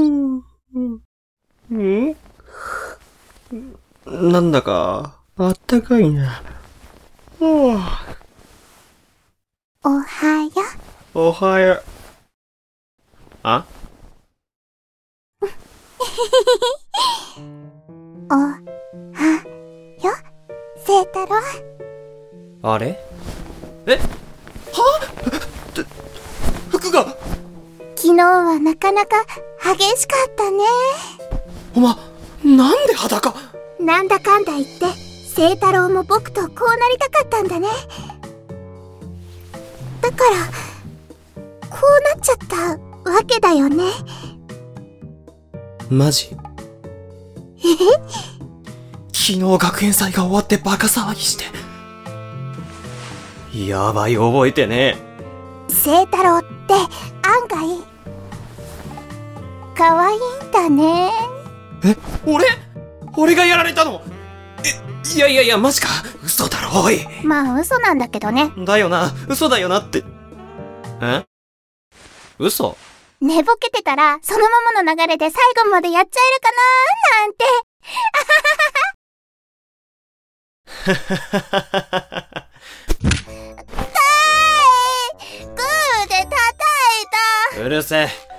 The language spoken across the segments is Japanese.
んなんだか、あったかいな。おおはよ。おはよ。あ？おはよ。聖太郎。あれ？え？は？服が昨日はなかなか激しかったね。おま、なんで裸？なんだかんだ言って、聖太郎も僕とこうなりたかったんだね。だから、こうなっちゃったわけだよね。マジ？え？昨日学園祭が終わってバカ騒ぎして。やばい、覚えてね聖太郎ってだね。え。え、俺？俺がやられたの？え、いやいやいや、マジか？嘘だろ、おい。まあ嘘なんだけどね。だよな、嘘だよなって。え？嘘？寝ぼけてたら、そのままの流れで最後までやっちゃえるかなー？なんて。グーで叩いたうるせえ。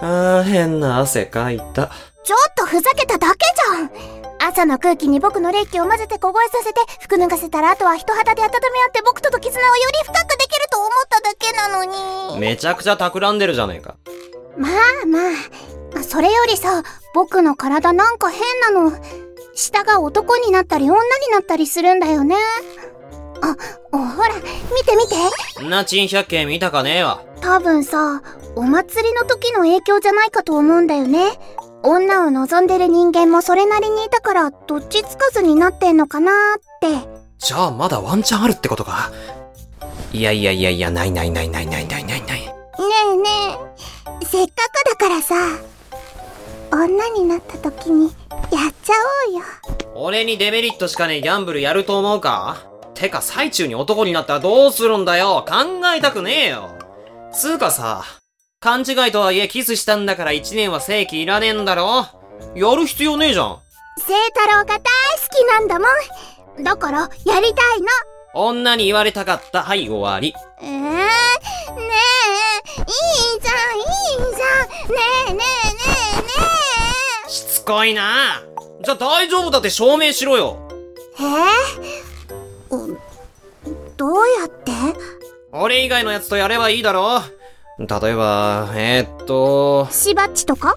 あー、変な汗かいた。ちょっとふざけただけじゃん朝の空気に僕の冷気を混ぜて凍えさせて、服脱がせたらあとは人肌で温め合って僕との絆をより深くできると思っただけなのに。めちゃくちゃ企んでるじゃねえか。まあまあ、それよりさ、僕の体なんか変なの。下が男になったり女になったりするんだよね。あ、おほら、見て見て。んな珍百景見たかねえわ。多分さ、お祭りの時の影響じゃないかと思うんだよね。女を望んでる人間もそれなりにいたから、どっちつかずになってんのかなーって。じゃあまだワンチャンあるってことか。いやいやいやいや、ないないないないないないないない。ねえねえ、せっかくだからさ、女になった時に、やっちゃおうよ。俺にデメリットしかねえギャンブルやると思うか？てか最中に男になったらどうするんだよ考えたくねえよつうかさ、勘違いとはいえキスしたんだから一年は正規いらねえんだろやる必要ねえじゃん。聖太郎が大好きなんだもん。だから、やりたいの。女に言われたかった。はい、終わり。えー、ねえ、いいじゃん、いいじゃん。ねえねえねえねしつこいなじゃあ大丈夫だって証明しろよ。え。えー、うどうやって？俺以外のやつとやればいいだろ例えば、えー、っと、しばっちとか？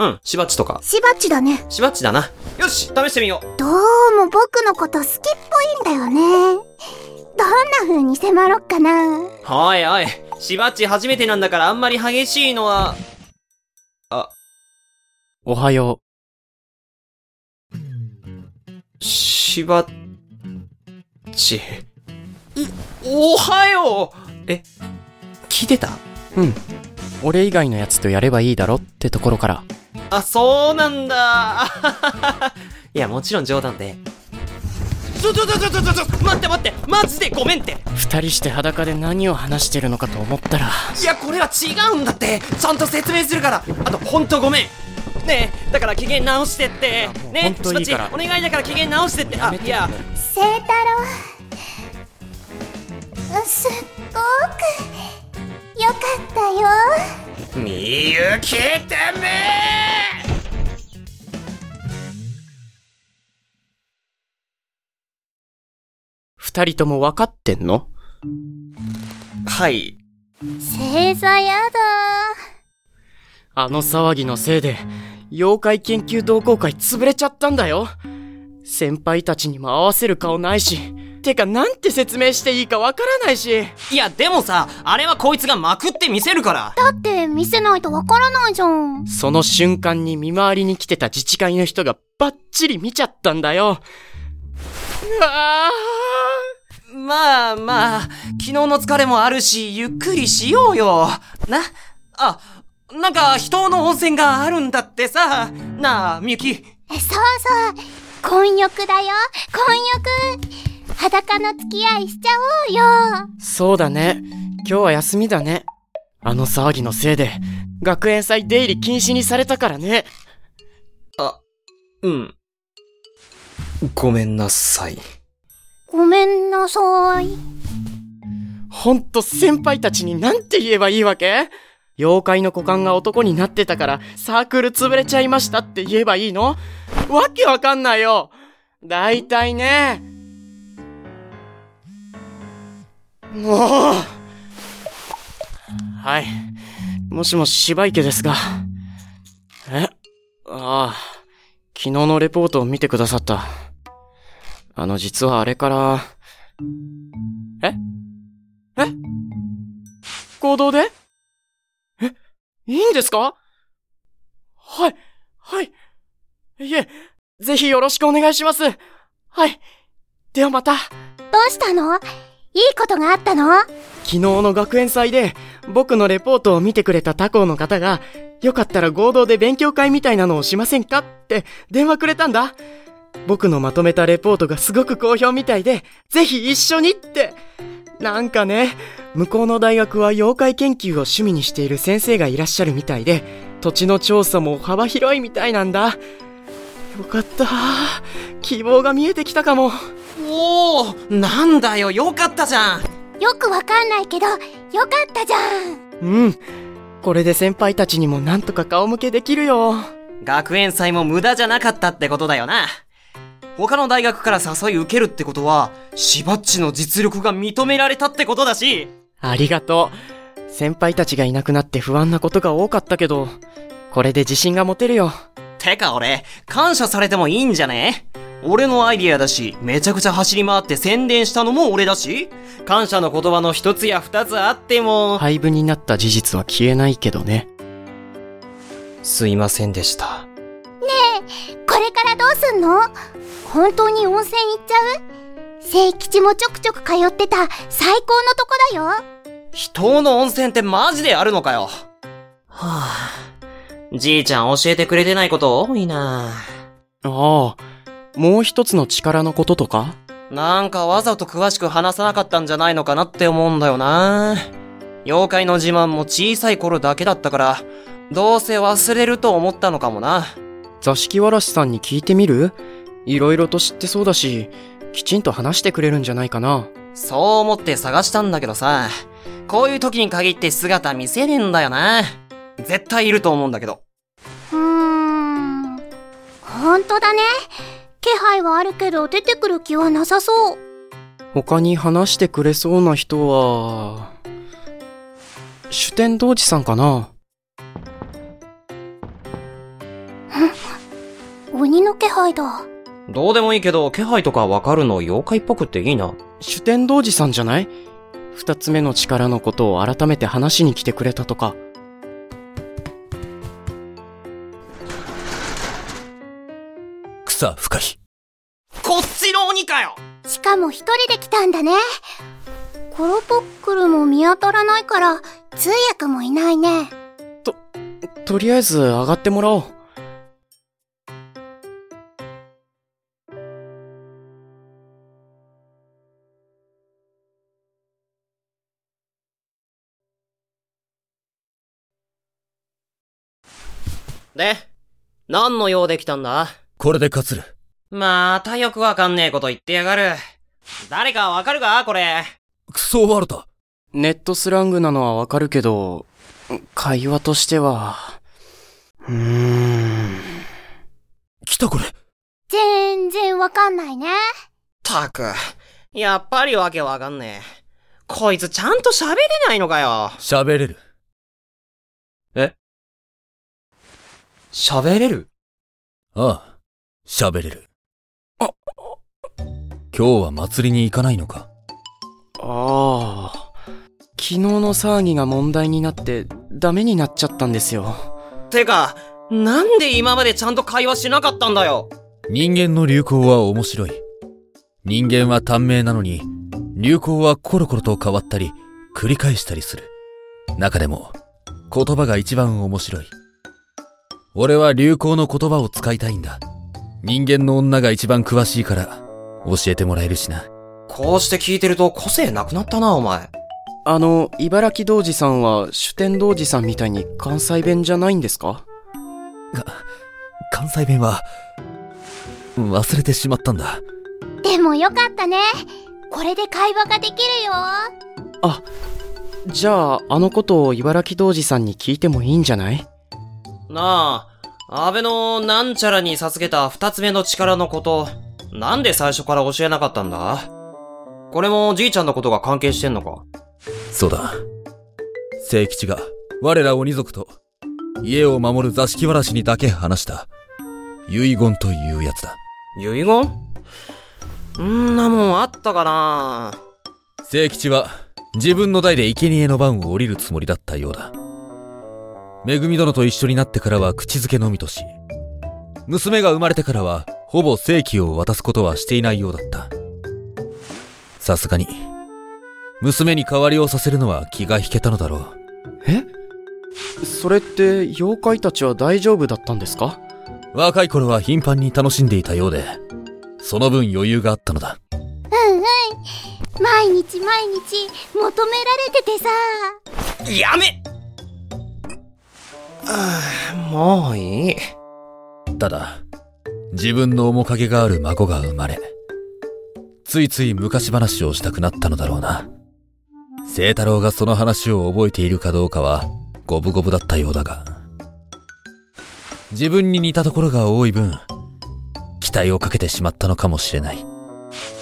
うん、しばっちとか。しばっちだね。しばっちだな。よし、試してみよう。どうも僕のこと好きっぽいんだよね。どんな風に迫ろっかな。おいおい、しばっち初めてなんだからあんまり激しいのは、あ、おはよしばっち。お、おはようえ、聞いてた？う。うん。俺以外のやつとやればいいだろってところから。あ、そうなんだ。いや、もちろん冗談で。ちょちょちょちょちょちょ、待って待って、マジでごめんって。二人して裸で何を話してるのかと思ったら、いや、これは違うんだって。ちゃんと説明するから。あと、ほんとごめん。ねえ、だから機嫌直してって。ねほんといいからしばっちお願いだから機嫌直してって。あ、いや、聖太郎。すっごく、よかったよ。みゆきてめえ二人とも分かってんの？はい。星座やだ。あの騒ぎのせいで、妖怪研究同好会潰れちゃったんだよ。先輩たちにも合わせる顔ないし、てかなんて説明していいかわからないし。いや、でもさ、あれはこいつがまくってみせるから。だって見せないとわからないじゃん。その瞬間に見回りに来てた自治会の人がバッチリ見ちゃったんだよ。うわまあまあ、昨日の疲れもあるし、ゆっくりしようよ。な？あ、なんか、人の温泉があるんだってさ。なあ、みゆき。そうそう。混浴だよ。混浴。裸の付き合いしちゃおうよ。そうだね。今日は休みだね。あの騒ぎのせいで、学園祭出入り禁止にされたからね。うん。ごめんなさい。ごめんなさい。ほんと先輩たちになんて言えばいいわけ？妖怪の股間が男になってたからサークル潰れちゃいましたって言えばいいの？わけわかんないよだいたいね。もうはい。もしもし芝池ですが。え？ああ。昨日のレポートを見てくださった。あの、実はあれから、え？え？行動で？いいんですか？はい、はい。いえ、ぜひよろしくお願いします。はい。ではまた。どうしたの？いいことがあったの？昨日の学園祭で、僕のレポートを見てくれた他校の方が、よかったら合同で勉強会みたいなのをしませんか？って電話くれたんだ。僕のまとめたレポートがすごく好評みたいで、ぜひ一緒にって。なんかね、向こうの大学は妖怪研究を趣味にしている先生がいらっしゃるみたいで、土地の調査も幅広いみたいなんだ。よかった。希望が見えてきたかも。おおなんだよ、よかったじゃんよくわかんないけど、よかったじゃん。うん。これで先輩たちにもなんとか顔向けできるよ。学園祭も無駄じゃなかったってことだよな。他の大学から誘い受けるってことは、しばっちの実力が認められたってことだし、ありがとう。先輩たちがいなくなって不安なことが多かったけど、これで自信が持てるよ。てか俺、感謝されてもいいんじゃね？俺のアイディアだし、めちゃくちゃ走り回って宣伝したのも俺だし、感謝の言葉の一つや二つあっても、廃部になった事実は消えないけどね。すいませんでした。これからどうすんの？本当に温泉行っちゃう？聖吉もちょくちょく通ってた最高のとこだよ。人の温泉ってマジであるのかよ。はぁ、じいちゃん教えてくれてないこと多いなああ、もう一つの力のこととか？なんかわざと詳しく話さなかったんじゃないのかなって思うんだよな妖怪の自慢も小さい頃だけだったから、どうせ忘れると思ったのかもな。座敷わらしさんに聞いてみる？いろいろと知ってそうだし、きちんと話してくれるんじゃないかな。そう思って探したんだけどさ、こういう時に限って姿見せねえんだよな。絶対いると思うんだけど。うーん。ほんとだね。気配はあるけど出てくる気はなさそう。他に話してくれそうな人は、主天童子さんかな鬼の気配だ。どうでもいいけど、気配とかわかるの妖怪っぽくっていいな。主天童子さんじゃない？二つ目の力のことを改めて話しに来てくれたとか。草深い。こっちの鬼かよしかも一人で来たんだね。コロポックルも見当たらないから、通訳もいないね。とりあえず上がってもらおう。で、何の用で来たんだ？これで勝つる。またよくわかんねえこと言ってやがる。誰かわかるか？これ。クソワルタ。ネットスラングなのはわかるけど、会話としては、うーん。来たこれ。全然わかんないね。たく、やっぱりわけわかんねえ。こいつちゃんと喋れないのかよ。喋れる。喋れる？ああ、喋れる。あ、今日は祭りに行かないのか？ああ。昨日の騒ぎが問題になって、ダメになっちゃったんですよ。てか、なんで今までちゃんと会話しなかったんだよ？人間の流行は面白い。人間は短命なのに、流行はコロコロと変わったり、繰り返したりする。中でも、言葉が一番面白い。俺は流行の言葉を使いたいんだ。人間の女が一番詳しいから、教えてもらえるしな。こうして聞いてると個性なくなったな、お前。あの、茨城童子さんは主天童子さんみたいに関西弁じゃないんですか？関西弁は、忘れてしまったんだ。でもよかったね。これで会話ができるよ。あ、じゃあ、あのことを茨城童子さんに聞いてもいいんじゃない？なあ、安倍のなんちゃらに授けた二つ目の力のこと、なんで最初から教えなかったんだ？これもじいちゃんのことが関係してんのか？そうだ。聖吉が、我ら鬼族と、家を守る座敷わらしにだけ話した、遺言というやつだ。遺言？んなもんあったかな？聖吉は、自分の代で生贄の番を降りるつもりだったようだ。めぐみ殿と一緒になってからは口づけのみとし、娘が生まれてからは、ほぼ正規を渡すことはしていないようだった。さすがに、娘に代わりをさせるのは気が引けたのだろう。え？それって、妖怪たちは大丈夫だったんですか？若い頃は頻繁に楽しんでいたようで、その分余裕があったのだ。うんうん。毎日毎日求められててさ。やめもういい。ただ、自分の面影がある孫が生まれ、ついつい昔話をしたくなったのだろうな。聖太郎がその話を覚えているかどうかは、五分五分だったようだが、自分に似たところが多い分、期待をかけてしまったのかもしれない。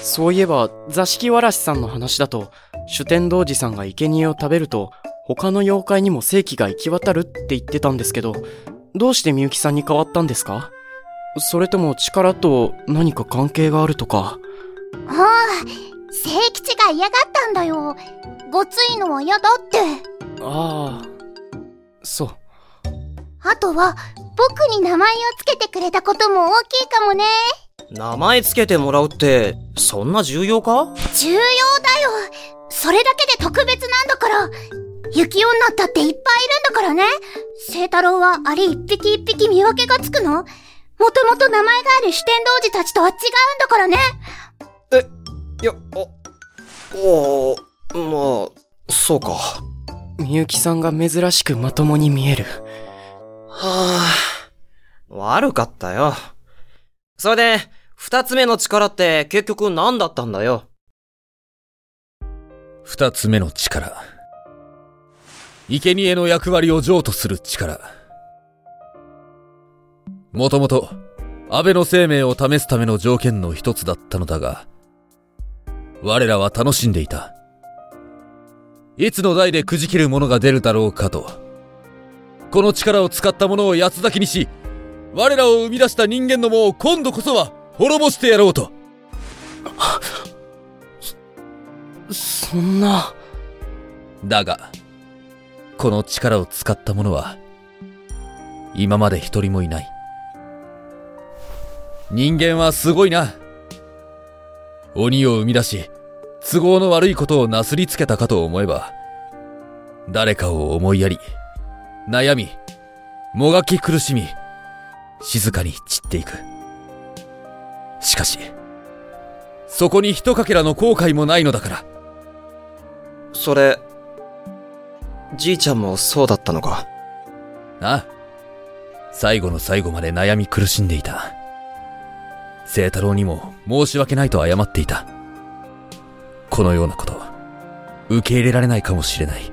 そういえば、座敷わらしさんの話だと、主天童子さんが生贄を食べると、他の妖怪にも正気が行き渡るって言ってたんですけど、どうしてみゆきさんに変わったんですか？それとも力と何か関係があるとか？ああ、聖吉が嫌がったんだよ。ごついのは嫌だって。ああ、そう。あとは、僕に名前をつけてくれたことも大きいかもね。名前つけてもらうって、そんな重要か？重要だよ。それだけで特別なんだから。雪女ったっていっぱいいるんだからね。聖太郎はあれ一匹一匹見分けがつくの？もともと名前がある四天童子たちとは違うんだからね。いや、あ、おまあ、そうか。はみゆきさんが珍しくまともに見える。あ、悪かったよ。それで、二つ目の力って結局何だったんだよ？二つ目の力。生贄の役割を譲渡する力。もともと、安倍の生命を試すための条件の一つだったのだが、我らは楽しんでいた。いつの代でくじけるものが出るだろうかと。この力を使ったものを八つ咲きにし、我らを生み出した人間どもを今度こそは滅ぼしてやろうと。そんな。だが、この力を使った者は、今まで一人もいない。人間はすごいな。鬼を生み出し、都合の悪いことをなすりつけたかと思えば、誰かを思いやり、悩み、もがき苦しみ、静かに散っていく。しかし、そこに一かけらの後悔もないのだから。それ、じいちゃんもそうだったのか？ああ最後の最後まで悩み苦しんでいた。聖太郎にも申し訳ないと謝っていた。このようなこと、受け入れられないかもしれない。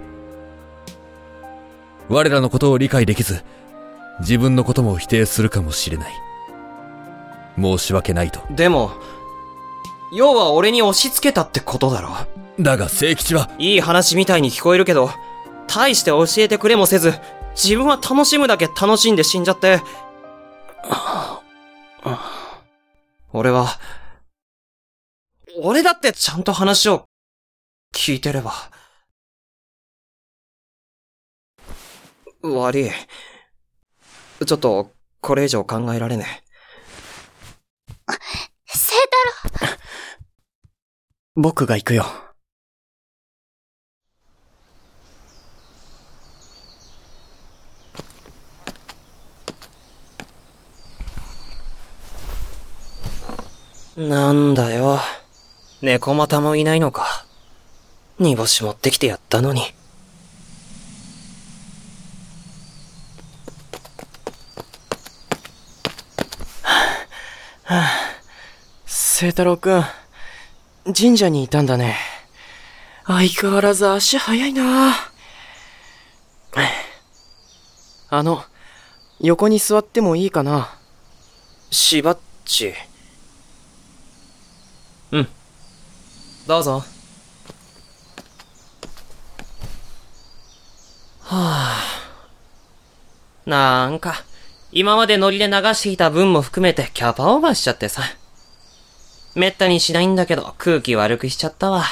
我らのことを理解できず、自分のことも否定するかもしれない。申し訳ないと。でも、要は俺に押し付けたってことだろ。だが聖吉は、いい話みたいに聞こえるけど、大して教えてくれもせず、自分は楽しむだけ楽しんで死んじゃって、俺は、俺だってちゃんと話を聞いてれば。悪い。ちょっと、これ以上考えられね聖太郎、僕が行くよ。なんだよ。猫股もいないのか。煮干し持ってきてやったのに。聖太郎くん、神社にいたんだね。相変わらず足早いなあの、横に座ってもいいかなしばっち。うん。どうぞ。はあ。なんか、今までノリで流していた分も含めてキャパオーバーしちゃってさ。めったにしないんだけど空気悪くしちゃったわ。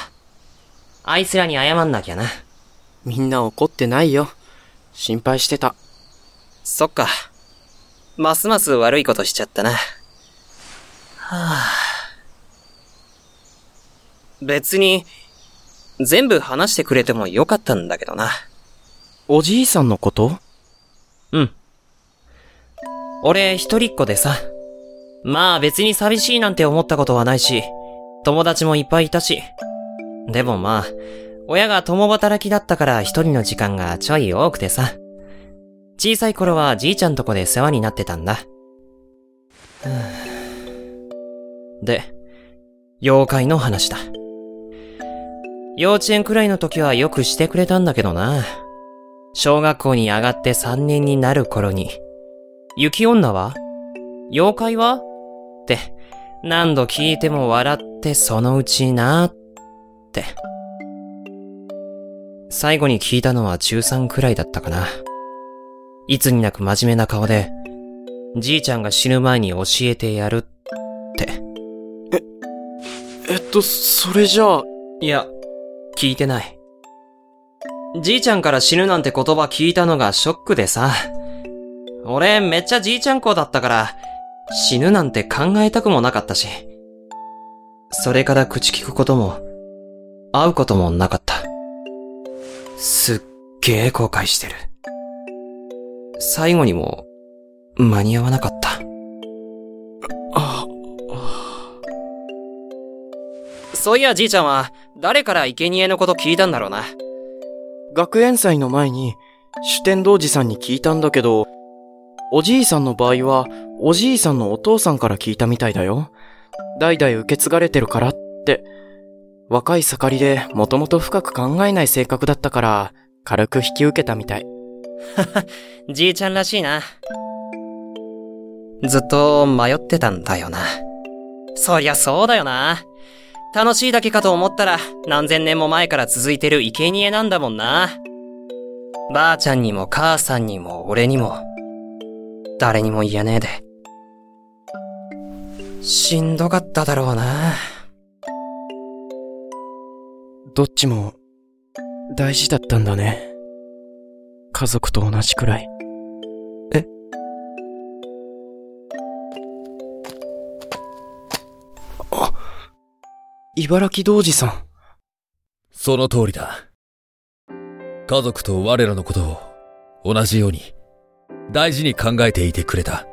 あいつらに謝んなきゃな。みんな怒ってないよ。心配してた。そっか。ますます悪いことしちゃったな。はあ。別に、全部話してくれてもよかったんだけどな。おじいさんのこと？うん。俺一人っ子でさ。まあ別に寂しいなんて思ったことはないし、友達もいっぱいいたし。でもまあ、親が共働きだったから一人の時間がちょい多くてさ。小さい頃はじいちゃんとこで世話になってたんだ。で、妖怪の話だ。幼稚園くらいの時はよくしてくれたんだけどな。小学校に上がって3年になる頃に、雪女は妖怪は？って、何度聞いても笑ってそのうちなって。最後に聞いたのは中3くらいだったかな。いつになく真面目な顔で、じいちゃんが死ぬ前に教えてやるって。えっと、それじゃあ、いや、聞いてない。じいちゃんから死ぬなんて言葉聞いたのがショックでさ。俺めっちゃじいちゃん子だったから、死ぬなんて考えたくもなかったし。それから口聞くことも、会うこともなかった。すっげえ後悔してる。最後にも、間に合わなかった。そういやじいちゃんは、誰から生贄のこと聞いたんだろうな。学園祭の前に、主天童寺さんに聞いたんだけど、おじいさんの場合は、おじいさんのお父さんから聞いたみたいだよ。代々受け継がれてるからって。若い盛りでもともと深く考えない性格だったから、軽く引き受けたみたい。じいちゃんらしいな。ずっと迷ってたんだよな。そりゃそうだよな。楽しいだけかと思ったら何千年も前から続いてる生贄なんだもんな。ばあちゃんにも母さんにも俺にも、誰にも言えねえで。しんどかっただろうな。どっちも、大事だったんだね。家族と同じくらい。茨城童子さん。その通りだ。家族と我らのことを同じように大事に考えていてくれた。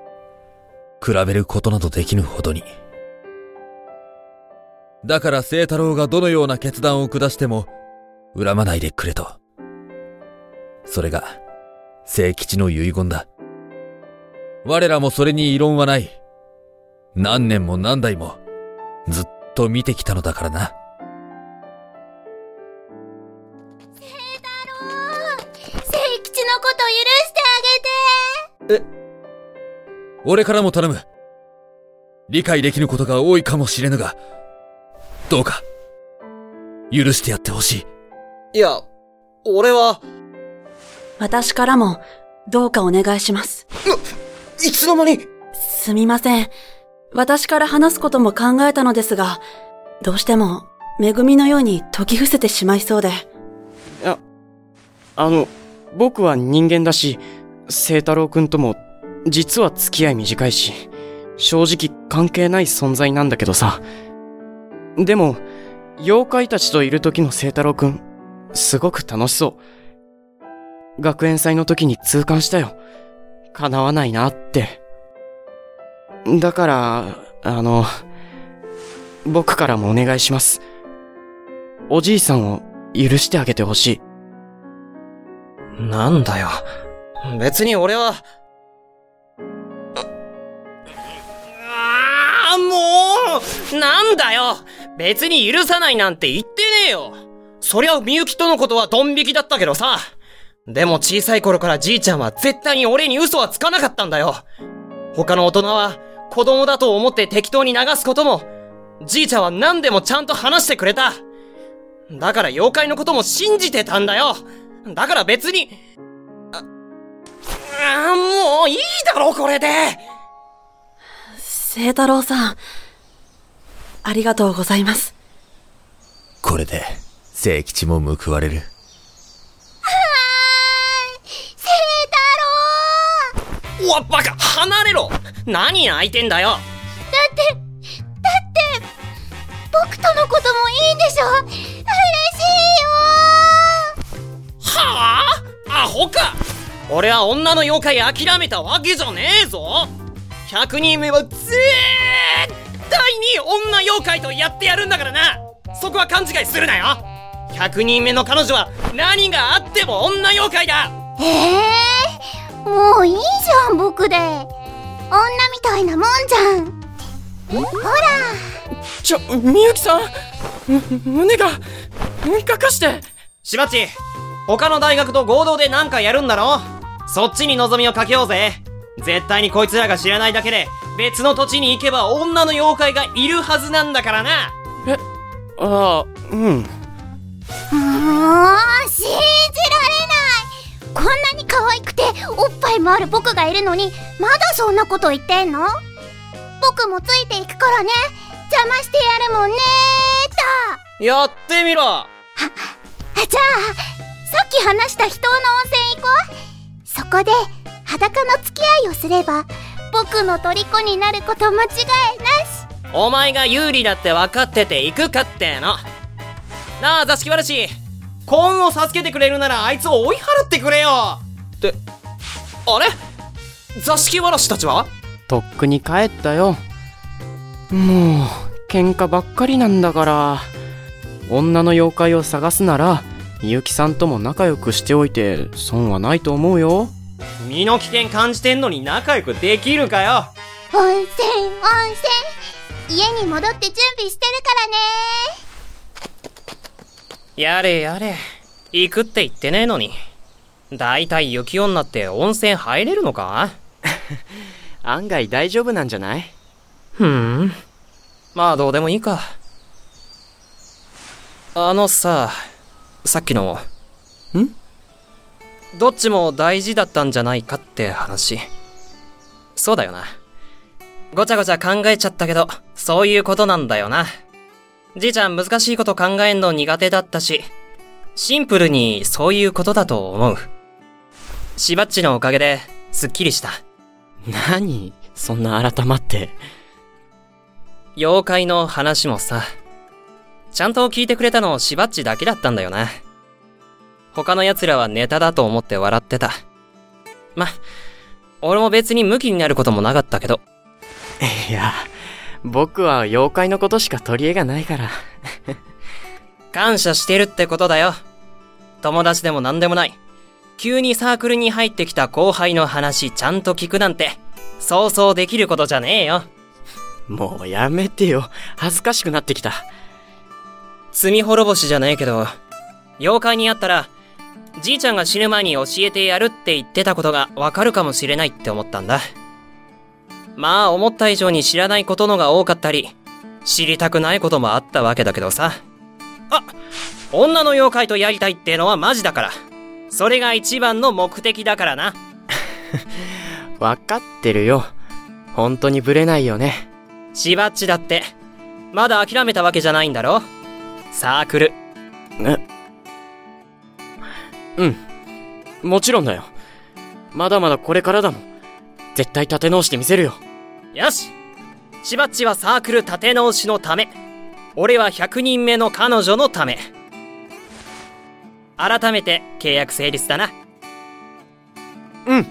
比べることなどできぬほどに。だから聖太郎がどのような決断を下しても恨まないでくれと。それが聖吉の遺言だ。我らもそれに異論はない。何年も何代もずっと見てきたのだからな。聖吉のこと許してあげて俺からも頼む。理解できぬことが多いかもしれぬが、どうか、許してやってほしい。いや、俺は、私からも、どうかお願いします。いつの間にすみません。私から話すことも考えたのですが、どうしても、恵みのように解き伏せてしまいそうで。あの、僕は人間だし、聖太郎くんとも、実は付き合い短いし、正直関係ない存在なんだけどさ。でも、妖怪たちといる時の聖太郎くん、すごく楽しそう。学園祭の時に痛感したよ。叶わないなって。だから、あの、僕からもお願いします。おじいさんを許してあげてほしい。なんだよ。別に俺は、ああ、もうなんだよ別に許さないなんて言ってねえよそりゃみゆきとのことはドン引きだったけどさ。でも小さい頃からじいちゃんは絶対に俺に嘘はつかなかったんだよ。他の大人は子供だと思って適当に流すことも、じいちゃんは何でもちゃんと話してくれた。だから妖怪のことも信じてたんだよ。だから別に、あ、あもういいだろ、これで聖太郎さん、ありがとうございます。これで、聖吉も報われる。うわ、バカ。離れろ。何泣いてんだよ。だって、だって、僕とのこともいいんでしょ？嬉しいよはあ？アホか。俺は女の妖怪諦めたわけじゃねえぞ !100 人目は絶対に女妖怪とやってやるんだからな。そこは勘違いするなよ !100 人目の彼女は何があっても女妖怪だ。ええもういいじゃん、僕で。女みたいなもんじゃん。ほら、ちょ、みゆきさん。む胸が、かかして。しばっち他の大学と合同でなんかやるんだろ？そっちに望みをかけようぜ。絶対にこいつらが知らないだけで別の土地に行けば女の妖怪がいるはずなんだからな。ああ、うん。もう、信じられないこんなに可愛くておっぱいもある僕がいるのにまだそんなこと言ってんの？僕もついていくからね。邪魔してやるもんねーやってみろ。じゃあさっき話した人の温泉行こう。そこで裸の付き合いをすれば僕の虜になること間違いなし。お前が有利だって分かってて行くかっての。なあ座敷わらし幸運を授けてくれるならあいつを追い払ってくれよってあれ？座敷わらしたちは？とっくに帰ったよ。もう、喧嘩ばっかりなんだから。女の妖怪を探すなら、みゆきさんとも仲良くしておいて損はないと思うよ。身の危険感じてんのに仲良くできるかよ温泉温泉家に戻って準備してるからねやれやれ。行くって言ってねえのに。だいたい雪女って温泉入れるのか？案外大丈夫なんじゃない？ふん。まあどうでもいいか。あのささっきの。ん？どっちも大事だったんじゃないかって話。そうだよな。ごちゃごちゃ考えちゃったけどそういうことなんだよなじいちゃん難しいこと考えんの苦手だったしシンプルにそういうことだと思うしばっちのおかげですっきりした何？そんな改まって。妖怪の話もさ、ちゃんと聞いてくれたのしばっちだけだったんだよな。他の奴らはネタだと思って笑ってた。ま、俺も別にムキになることもなかったけど、いや、僕は妖怪のことしか取り柄がないから。感謝してるってことだよ。友達でも何でもない。急にサークルに入ってきた後輩の話ちゃんと聞くなんて、そうそうできることじゃねえよ。もうやめてよ。恥ずかしくなってきた。罪滅ぼしじゃねえけど、妖怪に会ったら、じいちゃんが死ぬ前に教えてやるって言ってたことがわかるかもしれないって思ったんだ。まあ思った以上に知らないことのが多かったり、知りたくないこともあったわけだけどさ。あ女の妖怪とやりたいってのはマジだから。それが一番の目的だからな。わかってるよ。本当にブレないよね。しばっちだって、まだ諦めたわけじゃないんだろサークル。えうん。もちろんだよ。まだまだこれからだもん。絶対立て直してみせるよ。よししばっちはサークル立て直しのため。俺は100人目の彼女のため。改めて契約成立だな。うん。